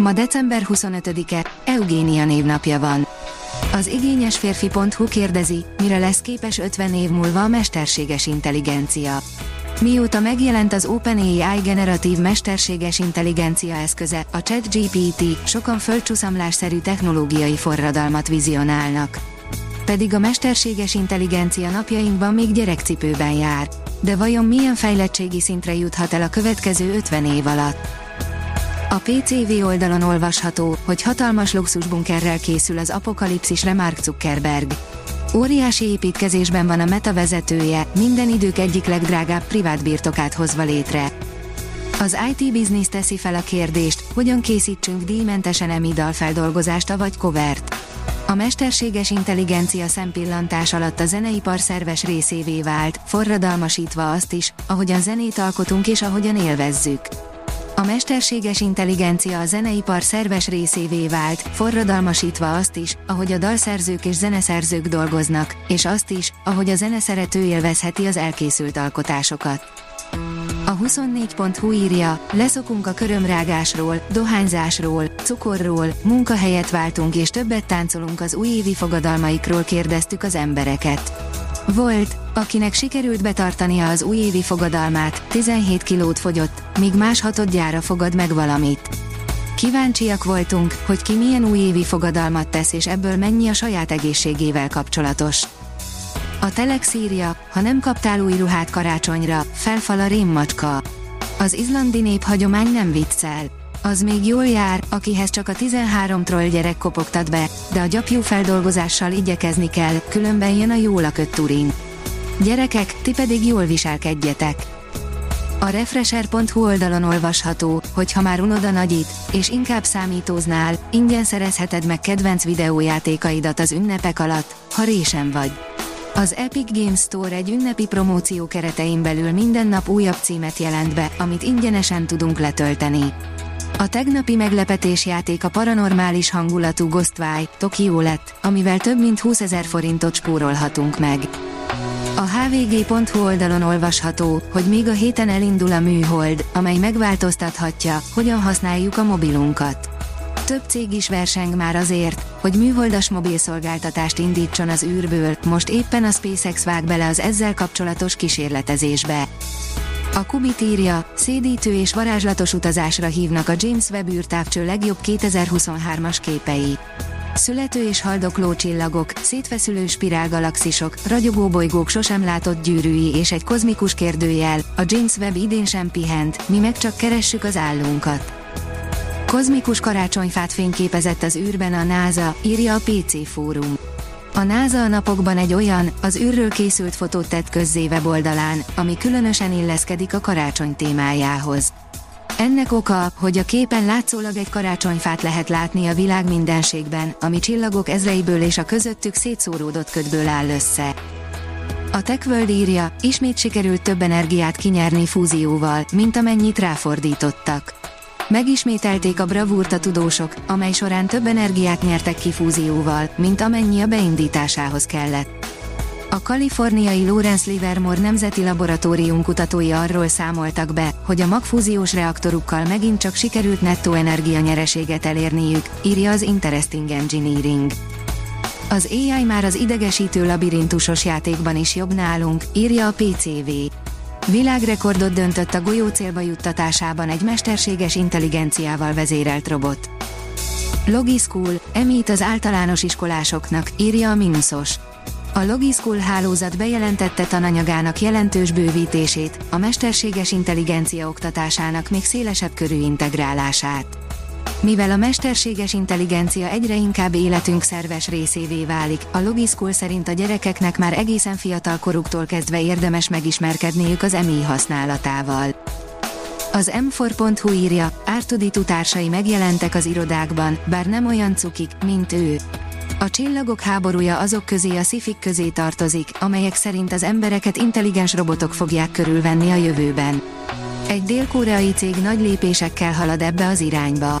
Ma december 25-e, Eugénia névnapja van. Az igényes férfi.hu kérdezi, mire lesz képes 50 év múlva a mesterséges intelligencia. Mióta megjelent az OpenAI generatív mesterséges intelligencia eszköze, a ChatGPT, sokan földcsúszamlásszerű technológiai forradalmat vizionálnak. Pedig a mesterséges intelligencia napjainkban még gyerekcipőben jár. De vajon milyen fejlettségi szintre juthat el a következő 50 év alatt? A PCV oldalon olvasható, hogy hatalmas luxusbunkerrel készül az apokalipszisre Mark Zuckerberg. Óriási építkezésben van a Meta vezetője, minden idők egyik legdrágább privát birtokát hozva létre. Az IT Business teszi fel a kérdést, hogyan készítsünk díjmentesen emi dalfeldolgozást vagy covert. A mesterséges intelligencia szempillantás alatt a zeneipar szerves részévé vált, forradalmasítva azt is, ahogyan zenét alkotunk és ahogyan élvezzük. A mesterséges intelligencia a zeneipar szerves részévé vált, forradalmasítva azt is, ahogy a dalszerzők és zeneszerzők dolgoznak, és azt is, ahogy a zeneszerető élvezheti az elkészült alkotásokat. A 24.hu írja, leszokunk a körömrágásról, dohányzásról, cukorról, munkahelyet váltunk és többet táncolunk az újévi fogadalmaikról kérdeztük az embereket. Volt, akinek sikerült betartania az újévi fogadalmát, 17 kilót fogyott, míg más hatodjára fogad meg valamit. Kíváncsiak voltunk, hogy ki milyen újévi fogadalmat tesz és ebből mennyi a saját egészségével kapcsolatos. A Telex írja, ha nem kaptál új ruhát karácsonyra, felfal a rémmacska. Az izlandi nép hagyomány nem viccel. Az még jól jár, akihez csak a 13 troll gyerek kopogtat be, de a gyapjú feldolgozással igyekezni kell, különben jön a jól a Turin. Gyerekek, ti pedig jól viselkedjetek. A Refresher.hu oldalon olvasható, hogy ha már unod a nagyit, és inkább számítóznál, ingyen szerezheted meg kedvenc videójátékaidat az ünnepek alatt, ha résen vagy. Az Epic Games Store egy ünnepi promóció keretein belül minden nap újabb címet jelent be, amit ingyenesen tudunk letölteni. A tegnapi meglepetés játék a paranormális hangulatú Ghostwire, Tokyo lett, amivel több mint 20 ezer forintot spórolhatunk meg. A hvg.hu oldalon olvasható, hogy még a héten elindul a műhold, amely megváltoztathatja, hogyan használjuk a mobilunkat. Több cég is verseng már azért, hogy műholdas mobilszolgáltatást indítson az űrből, most éppen a SpaceX vág bele az ezzel kapcsolatos kísérletezésbe. A Kubit írja, szédítő és varázslatos utazásra hívnak a James Webb űrtávcső legjobb 2023-as képei. Születő és haldokló csillagok, szétfeszülő spirálgalaxisok, ragyogó bolygók sosem látott gyűrűi és egy kozmikus kérdőjel, a James Webb idén sem pihent, mi meg csak keressük az állunkat. Kozmikus karácsonyfát fényképezett az űrben a NASA, írja a PC fórum. A NASA a napokban egy olyan, az űrről készült fotót tett közzé weboldalán, ami különösen illeszkedik a karácsony témájához. Ennek oka, hogy a képen látszólag egy karácsonyfát lehet látni a világ mindenségben, ami csillagok ezreiből és a közöttük szétszóródott ködből áll össze. A TechWorld írja, ismét sikerült több energiát kinyerni fúzióval, mint amennyit ráfordítottak. Megismételték a bravúrt a tudósok, amely során több energiát nyertek ki fúzióval, mint amennyi a beindításához kellett. A kaliforniai Lawrence Livermore Nemzeti Laboratórium kutatói arról számoltak be, hogy a magfúziós reaktorukkal megint csak sikerült nettó energianyereséget elérniük, írja az Interesting Engineering. Az AI már az idegesítő labirintusos játékban is jobb nálunk, írja a PCV. Világrekordot döntött a golyó célba juttatásában egy mesterséges intelligenciával vezérelt robot. Logischool, emít az általános iskolásoknak, írja a Minusos. A Logischool hálózat bejelentette tananyagának jelentős bővítését, a mesterséges intelligencia oktatásának még szélesebb körű integrálását. Mivel a mesterséges intelligencia egyre inkább életünk szerves részévé válik, a Logischool szerint a gyerekeknek már egészen fiatal koruktól kezdve érdemes megismerkedniük az EMI használatával. Az M4.hu írja, Ártuditu társai megjelentek az irodákban, bár nem olyan cukik, mint ő. A csillagok háborúja azok közé a szifik közé tartozik, amelyek szerint az embereket intelligens robotok fogják körülvenni a jövőben. Egy dél-koreai cég nagy lépésekkel halad ebbe az irányba.